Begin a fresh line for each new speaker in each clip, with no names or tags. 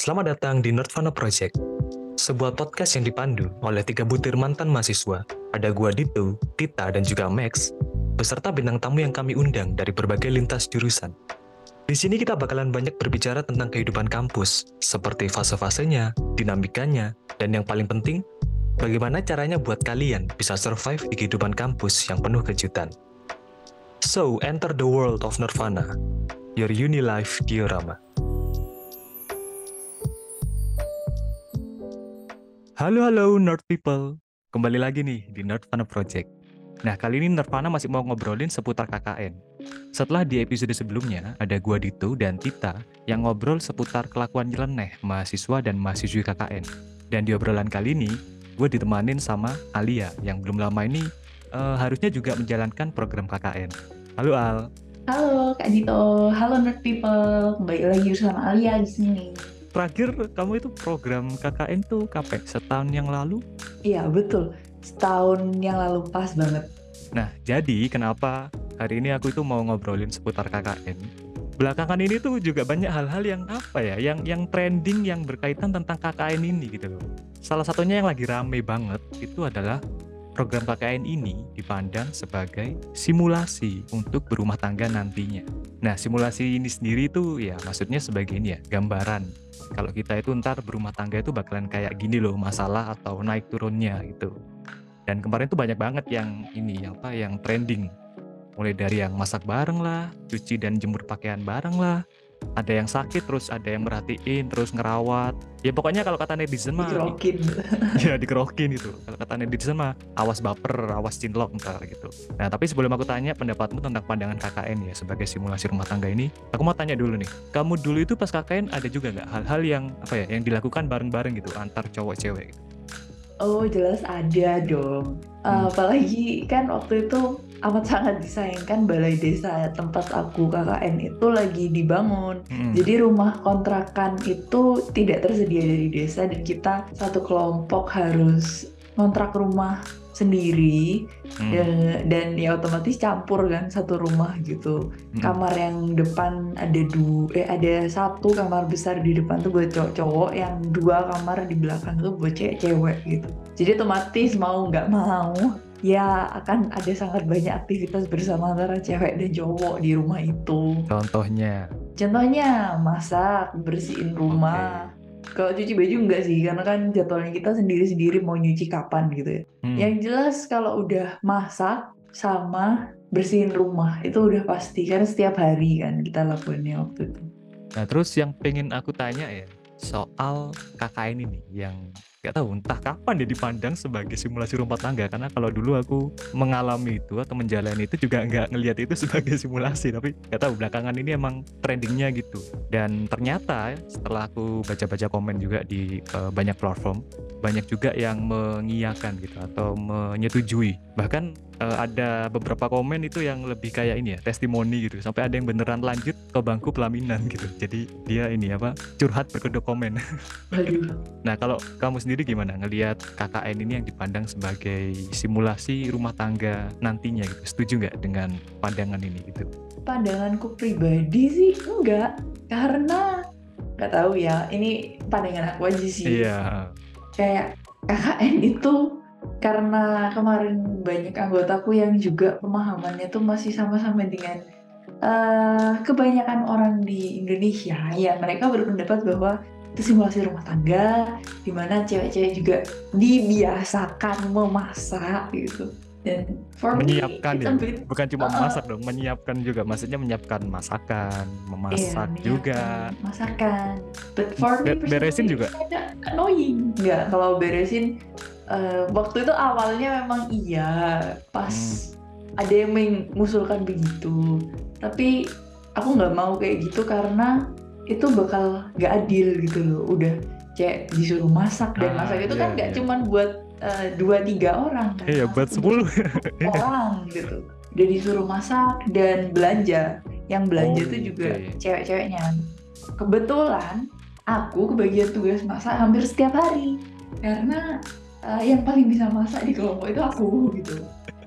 Selamat datang di Nerdvana Project, sebuah podcast yang dipandu oleh tiga butir mantan mahasiswa. Ada gua Dito, Tita, dan juga Max, beserta bintang tamu yang kami undang dari berbagai lintas jurusan. Di sini kita bakalan banyak berbicara tentang kehidupan kampus, seperti fase-fasenya, dinamikanya, dan yang paling penting, bagaimana caranya buat kalian bisa survive di kehidupan kampus yang penuh kejutan. So, enter the world of Nirvana, your uni life diorama. Halo halo nerd people, kembali lagi nih di Nerdvana Project. Nah kali ini Nerdvana masih mau ngobrolin seputar KKN. Setelah di episode sebelumnya ada gua Dito dan Tita yang ngobrol seputar kelakuan nyeleneh mahasiswa dan mahasiswi KKN. Dan di obrolan kali ini gue ditemanin sama Alia yang belum lama ini uh, harusnya juga menjalankan program KKN. Halo Al.
Halo Kak Dito, halo nerd people, kembali lagi bersama Alia di sini
terakhir kamu itu program KKN tuh kapan? Setahun yang lalu?
Iya betul, setahun yang lalu pas banget.
Nah jadi kenapa hari ini aku itu mau ngobrolin seputar KKN? Belakangan ini tuh juga banyak hal-hal yang apa ya, yang yang trending yang berkaitan tentang KKN ini gitu loh. Salah satunya yang lagi rame banget itu adalah program KKN ini dipandang sebagai simulasi untuk berumah tangga nantinya. Nah, simulasi ini sendiri itu ya maksudnya sebagai ini ya, gambaran. Kalau kita itu ntar berumah tangga itu bakalan kayak gini loh masalah atau naik turunnya gitu. Dan kemarin tuh banyak banget yang ini apa yang trending. Mulai dari yang masak bareng lah, cuci dan jemur pakaian bareng lah, ada yang sakit terus ada yang merhatiin terus ngerawat. Ya pokoknya kalau kata netizen mah
dikerokin
ya dikerokin itu kalau kata netizen mah awas baper awas cinlok ntar gitu. Nah tapi sebelum aku tanya pendapatmu tentang pandangan KKN ya sebagai simulasi rumah tangga ini aku mau tanya dulu nih. Kamu dulu itu pas KKN ada juga nggak hal-hal yang apa ya yang dilakukan bareng-bareng gitu antar cowok cewek gitu?
Oh jelas ada dong. Uh, apalagi kan waktu itu amat sangat disayangkan balai desa tempat aku KKN itu lagi dibangun. Hmm. Jadi rumah kontrakan itu tidak tersedia dari desa dan kita satu kelompok harus kontrak rumah sendiri hmm. dan, dan ya otomatis campur kan satu rumah gitu hmm. kamar yang depan ada dua eh ada satu kamar besar di depan tuh buat cowok-cowok yang dua kamar di belakang tuh buat cewek-cewek gitu jadi otomatis mau nggak mau ya akan ada sangat banyak aktivitas bersama antara cewek dan cowok di rumah itu
contohnya
contohnya masak bersihin rumah okay kalau cuci baju enggak sih, karena kan jadwalnya kita sendiri-sendiri mau nyuci kapan gitu ya. Hmm. Yang jelas kalau udah masak sama bersihin rumah itu udah pasti kan setiap hari kan kita lakuinnya waktu itu.
Nah terus yang pengen aku tanya ya soal KKN ini yang Gak tahu entah kapan dia dipandang sebagai simulasi rumah tangga. Karena kalau dulu aku mengalami itu atau menjalani itu juga nggak ngelihat itu sebagai simulasi. Tapi gak tahu belakangan ini emang trendingnya gitu. Dan ternyata setelah aku baca-baca komen juga di uh, banyak platform banyak juga yang mengiyakan gitu atau menyetujui. Bahkan uh, ada beberapa komen itu yang lebih kayak ini ya testimoni gitu. Sampai ada yang beneran lanjut ke bangku pelaminan gitu. Jadi dia ini apa curhat berkedok komen. Nah kalau kamu sendiri gimana? Ngelihat KKN ini yang dipandang sebagai simulasi rumah tangga nantinya gitu. Setuju nggak dengan pandangan ini gitu?
Pandanganku pribadi sih enggak. Karena nggak tahu ya ini pandangan aku aja sih.
Iya.
Kayak KKN itu karena kemarin banyak anggotaku yang juga pemahamannya tuh masih sama-sama dengan uh, kebanyakan orang di Indonesia ya mereka berpendapat bahwa itu simulasi rumah tangga di mana cewek-cewek juga dibiasakan memasak gitu. Dan
for menyiapkan me, ya. bit, bukan cuma uh, memasak dong menyiapkan juga. Maksudnya menyiapkan masakan memasak iya, juga.
masakan. But for
Be me beresin juga?
annoying. Nggak kalau beresin uh, waktu itu awalnya memang iya. Pas hmm. ada yang mengusulkan begitu. Tapi aku nggak mau kayak gitu karena itu bakal nggak adil gitu loh. Udah kayak disuruh masak dan ah, masak. Itu iya, kan nggak iya. cuman buat uh, dua tiga orang kan
iya buat sepuluh.
orang gitu. Udah disuruh masak dan belanja. Yang belanja oh, itu juga okay. cewek-ceweknya. Kebetulan aku kebagian tugas masak hampir setiap hari. Karena uh, yang paling bisa masak di kelompok itu aku gitu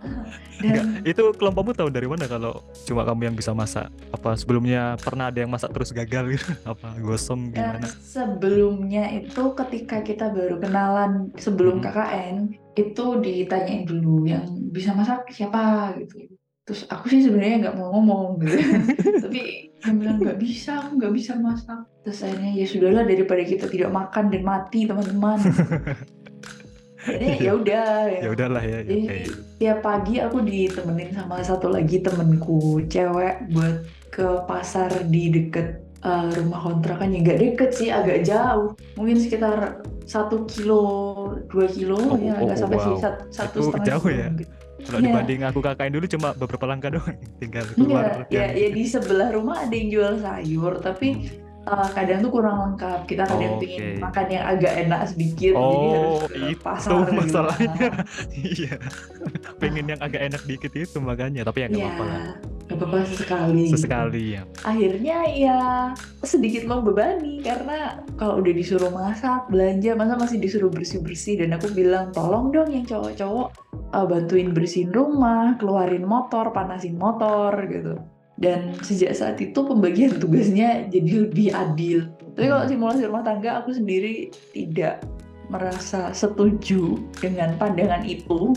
Dan
itu kelompokmu tahu dari mana kalau cuma kamu yang bisa masak? Apa sebelumnya pernah ada yang masak terus gagal gitu? Apa gosong
eh,
gimana?
sebelumnya itu ketika kita baru kenalan sebelum
Hmm.
KKN itu ditanyain dulu yang bisa masak siapa gitu. Terus aku sih sebenarnya nggak mau ngomong gitu. Tapi dia bilang nggak bisa, aku nggak bisa masak. Terus akhirnya ya sudahlah daripada kita tidak makan dan mati teman-teman. Jadi ya udah
Ya udahlah ya, ya
Jadi
oke.
tiap pagi aku ditemenin sama satu lagi temenku cewek buat ke pasar di deket eh, rumah kontrakan ya nggak deket sih agak jauh mungkin sekitar satu kilo dua kilo
Oh,
ya
oh,
nggak
oh,
sampai sih
wow.
sat- satu
Itu
setengah
jauh ya?
mungkin.
Kalau
Iya.
dibanding aku kakaknya dulu cuma beberapa langkah doang, tinggal keluar
ya,
gang.
ya di sebelah rumah ada yang jual sayur tapi eh, kadang tuh kurang lengkap kita kadang
Oke.
pengen makan yang agak enak sedikit jadi harus
Oh, itu
pasar di
masalahnya.
rumah.
Iya. Pengen yang agak enak dikit itu makanya, tapi ya nggak
ya
apa-apa lah.
nggak apa-apa sesekali gitu.
Sesekali ya.
akhirnya ya sedikit membebani karena kalau udah disuruh masak belanja masa masih disuruh bersih bersih dan aku bilang tolong dong yang cowok-cowok uh, bantuin bersihin rumah keluarin motor panasin motor gitu dan sejak saat itu pembagian tugasnya jadi lebih adil tapi kalau simulasi rumah tangga aku sendiri tidak merasa setuju dengan pandangan itu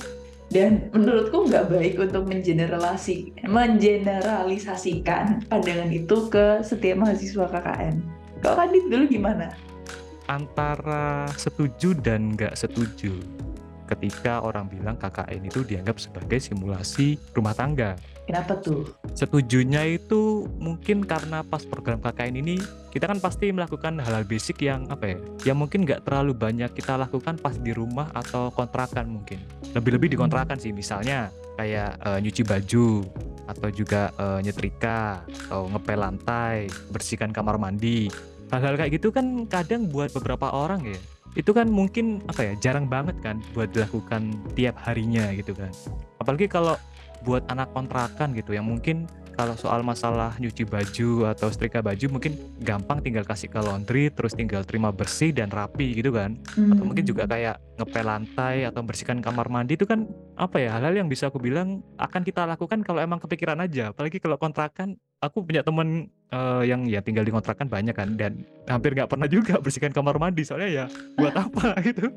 dan menurutku nggak baik untuk mengeneralisasi mengeneralisasikan pandangan itu ke setiap mahasiswa KKN. Kalau Kadit dulu gimana?
Antara setuju dan nggak setuju ketika orang bilang KKN itu dianggap sebagai simulasi rumah tangga.
Kenapa tuh?
Setujunya itu mungkin karena pas program KKN ini kita kan pasti melakukan hal-hal basic yang apa ya, yang mungkin nggak terlalu banyak kita lakukan pas di rumah atau kontrakan mungkin. Lebih-lebih di kontrakan sih, misalnya kayak eh, nyuci baju atau juga eh, nyetrika atau ngepel lantai, bersihkan kamar mandi. Hal-hal kayak gitu kan kadang buat beberapa orang ya, itu kan mungkin apa ya jarang banget kan buat dilakukan tiap harinya gitu kan. Apalagi kalau buat anak kontrakan gitu yang mungkin kalau soal masalah nyuci baju atau setrika baju mungkin gampang tinggal kasih ke laundry terus tinggal terima bersih dan rapi gitu kan. Atau mungkin juga kayak ngepel lantai atau bersihkan kamar mandi itu kan apa ya hal-hal yang bisa aku bilang akan kita lakukan kalau emang kepikiran aja. Apalagi kalau kontrakan aku punya temen eh, yang ya tinggal di kontrakan banyak kan dan hampir nggak pernah juga bersihkan kamar mandi. Soalnya ya buat apa gitu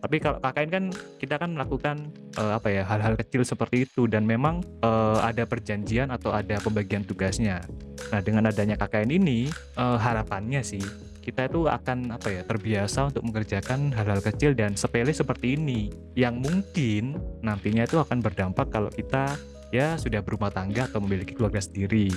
tapi kalau KKN kan kita kan melakukan eh, apa ya hal-hal kecil seperti itu dan memang eh, ada perjanjian atau ada pembagian tugasnya. Nah dengan adanya KKN ini eh, harapannya sih kita itu akan apa ya terbiasa untuk mengerjakan hal-hal kecil dan sepele seperti ini yang mungkin nantinya itu akan berdampak kalau kita ya sudah berumah tangga atau memiliki keluarga sendiri.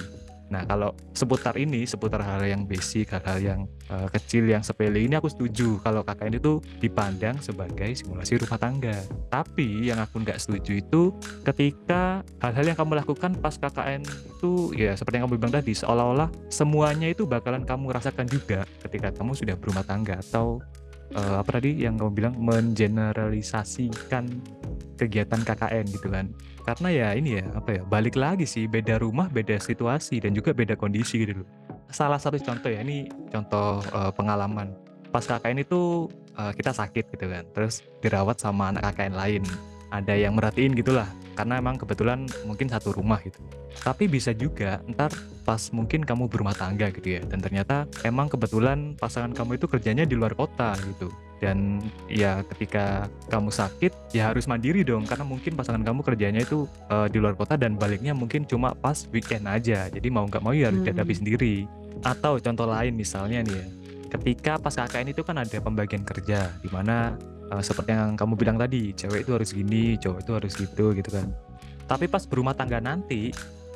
Nah kalau seputar ini, seputar hal yang basic, hal-hal yang eh, kecil, yang sepele ini aku setuju kalau KKN itu dipandang sebagai simulasi rumah tangga. Tapi yang aku nggak setuju itu ketika hal-hal yang kamu lakukan pas KKN itu ya seperti yang kamu bilang tadi seolah-olah semuanya itu bakalan kamu rasakan juga ketika kamu sudah berumah tangga atau eh, apa tadi yang kamu bilang mengeneralisasikan kegiatan KKN gitu kan. Karena ya ini ya apa ya balik lagi sih beda rumah beda situasi dan juga beda kondisi gitu loh. Salah satu contoh ya ini contoh eh, pengalaman. Pas KKN itu eh, kita sakit gitu kan terus dirawat sama anak KKN lain. Ada yang merhatiin gitulah karena emang kebetulan mungkin satu rumah gitu. Tapi bisa juga ntar pas mungkin kamu berumah tangga gitu ya dan ternyata emang kebetulan pasangan kamu itu kerjanya di luar kota gitu. Dan ya ketika kamu sakit ya harus mandiri dong karena mungkin pasangan kamu kerjanya itu eh, di luar kota dan baliknya mungkin cuma pas weekend aja. Jadi mau nggak mau ya harus
Hmm.
dihadapi sendiri. Atau contoh lain misalnya nih ya ketika pas KKN itu kan ada pembagian kerja di mana eh, seperti yang kamu bilang tadi cewek itu harus gini cowok itu harus gitu gitu kan. Tapi pas berumah tangga nanti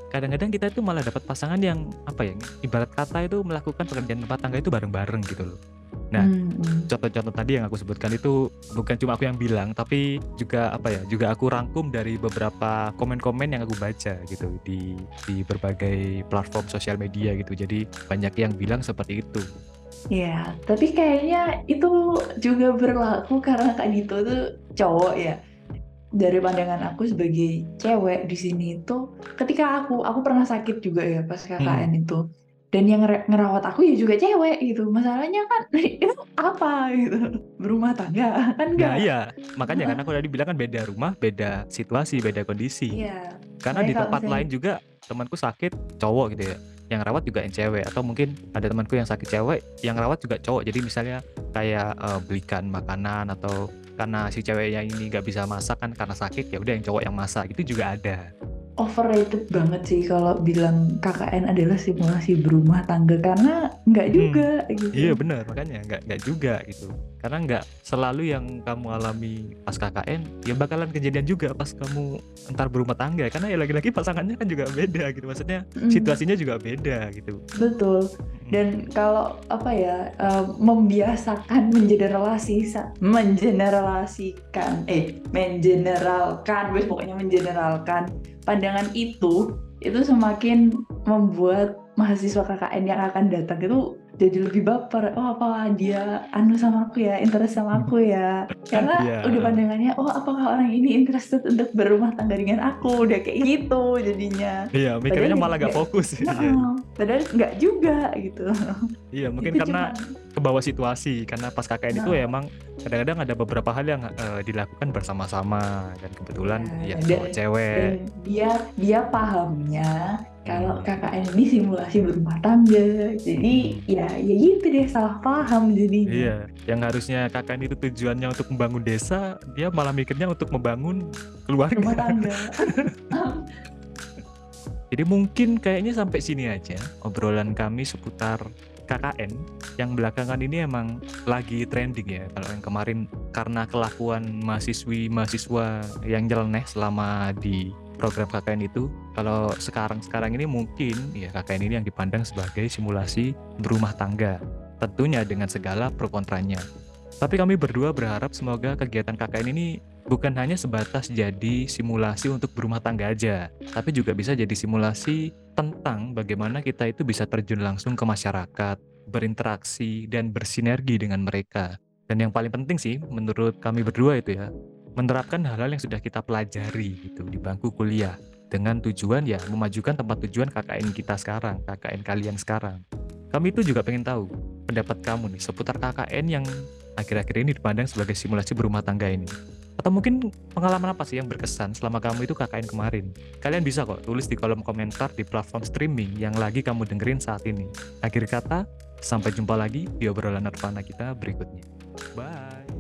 kadang-kadang kita itu malah dapat pasangan yang apa ya ibarat kata itu melakukan pekerjaan rumah tangga itu bareng-bareng gitu loh. Nah,
Hmm, hmm.
contoh-contoh tadi yang aku sebutkan itu bukan cuma aku yang bilang tapi juga apa ya juga aku rangkum dari beberapa komen-komen yang aku baca gitu di di berbagai platform sosial media gitu. Jadi banyak yang bilang seperti itu
Ya, tapi kayaknya itu juga berlaku karena Kak Dito tuh cowok ya. Dari pandangan aku sebagai cewek di sini itu, ketika aku aku pernah sakit juga ya pas KKN itu. dan yang ngerawat aku ya juga cewek gitu. Masalahnya kan itu apa gitu? Berumah tangga kan
enggak nah iya. Makanya kan aku tadi bilang kan beda rumah beda situasi beda kondisi.
Iya.
karena di tempat misalnya... lain juga temanku sakit cowok gitu ya yang rawat juga yang cewek atau mungkin ada temanku yang sakit cewek yang rawat juga cowok jadi misalnya kayak uh, belikan makanan atau karena si ceweknya ini nggak bisa masak kan karena sakit ya udah yang cowok yang masak itu juga ada
overrated banget sih kalau bilang KKN adalah simulasi berumah tangga karena nggak hmm. juga hmm, gitu.
Iya benar makanya nggak nggak juga gitu. Karena nggak selalu yang kamu alami pas KKN ya bakalan kejadian juga pas kamu entar berumah tangga karena ya lagi-lagi pasangannya kan juga beda gitu maksudnya hmm. situasinya juga beda gitu.
Betul. Hmm. Dan kalau apa ya uh, membiasakan menjadi relasi mengeneralasikan eh mengeneralkan pokoknya mengeneralkan pandangan itu itu semakin membuat mahasiswa KKN yang akan datang itu jadi lebih baper. Oh apa dia anu sama aku ya? Interest sama aku ya? Karena yeah. udah pandangannya oh apakah orang ini interested untuk berumah tangga dengan aku? Udah kayak gitu jadinya.
Iya mikirnya malah gak fokus.
Nah, ya. padahal nggak juga gitu.
Iya mungkin itu karena cuman, ke bawah situasi. Karena pas KKN nah. itu ya emang kadang-kadang ada beberapa hal yang uh, dilakukan bersama-sama dan kebetulan ya, ya cewek.
dia dia pahamnya kalau KKN ini simulasi berumah tangga. Jadi hmm. ya ya gitu deh salah paham jadi
iya yang harusnya KKN itu tujuannya untuk membangun desa dia malah mikirnya untuk membangun keluarga. Rumah tangga. Jadi mungkin kayaknya sampai sini aja obrolan kami seputar KKN yang belakangan ini emang lagi trending ya kalau yang kemarin karena kelakuan mahasiswi mahasiswa yang nyeleneh selama di program KKN itu. Kalau sekarang-sekarang ini mungkin ya KKN ini yang dipandang sebagai simulasi berumah tangga tentunya dengan segala pro kontranya. Tapi kami berdua berharap semoga kegiatan KKN ini bukan hanya sebatas jadi simulasi untuk berumah tangga aja, tapi juga bisa jadi simulasi tentang bagaimana kita itu bisa terjun langsung ke masyarakat, berinteraksi, dan bersinergi dengan mereka. Dan yang paling penting sih, menurut kami berdua itu ya, menerapkan hal-hal yang sudah kita pelajari gitu di bangku kuliah dengan tujuan ya memajukan tempat tujuan KKN kita sekarang, KKN kalian sekarang. Kami itu juga pengen tahu pendapat kamu nih seputar KKN yang akhir-akhir ini dipandang sebagai simulasi berumah tangga ini. Atau mungkin pengalaman apa sih yang berkesan selama kamu itu KKN kemarin? Kalian bisa kok tulis di kolom komentar di platform streaming yang lagi kamu dengerin saat ini. Akhir kata, sampai jumpa lagi di obrolan Nirvana kita berikutnya. Bye!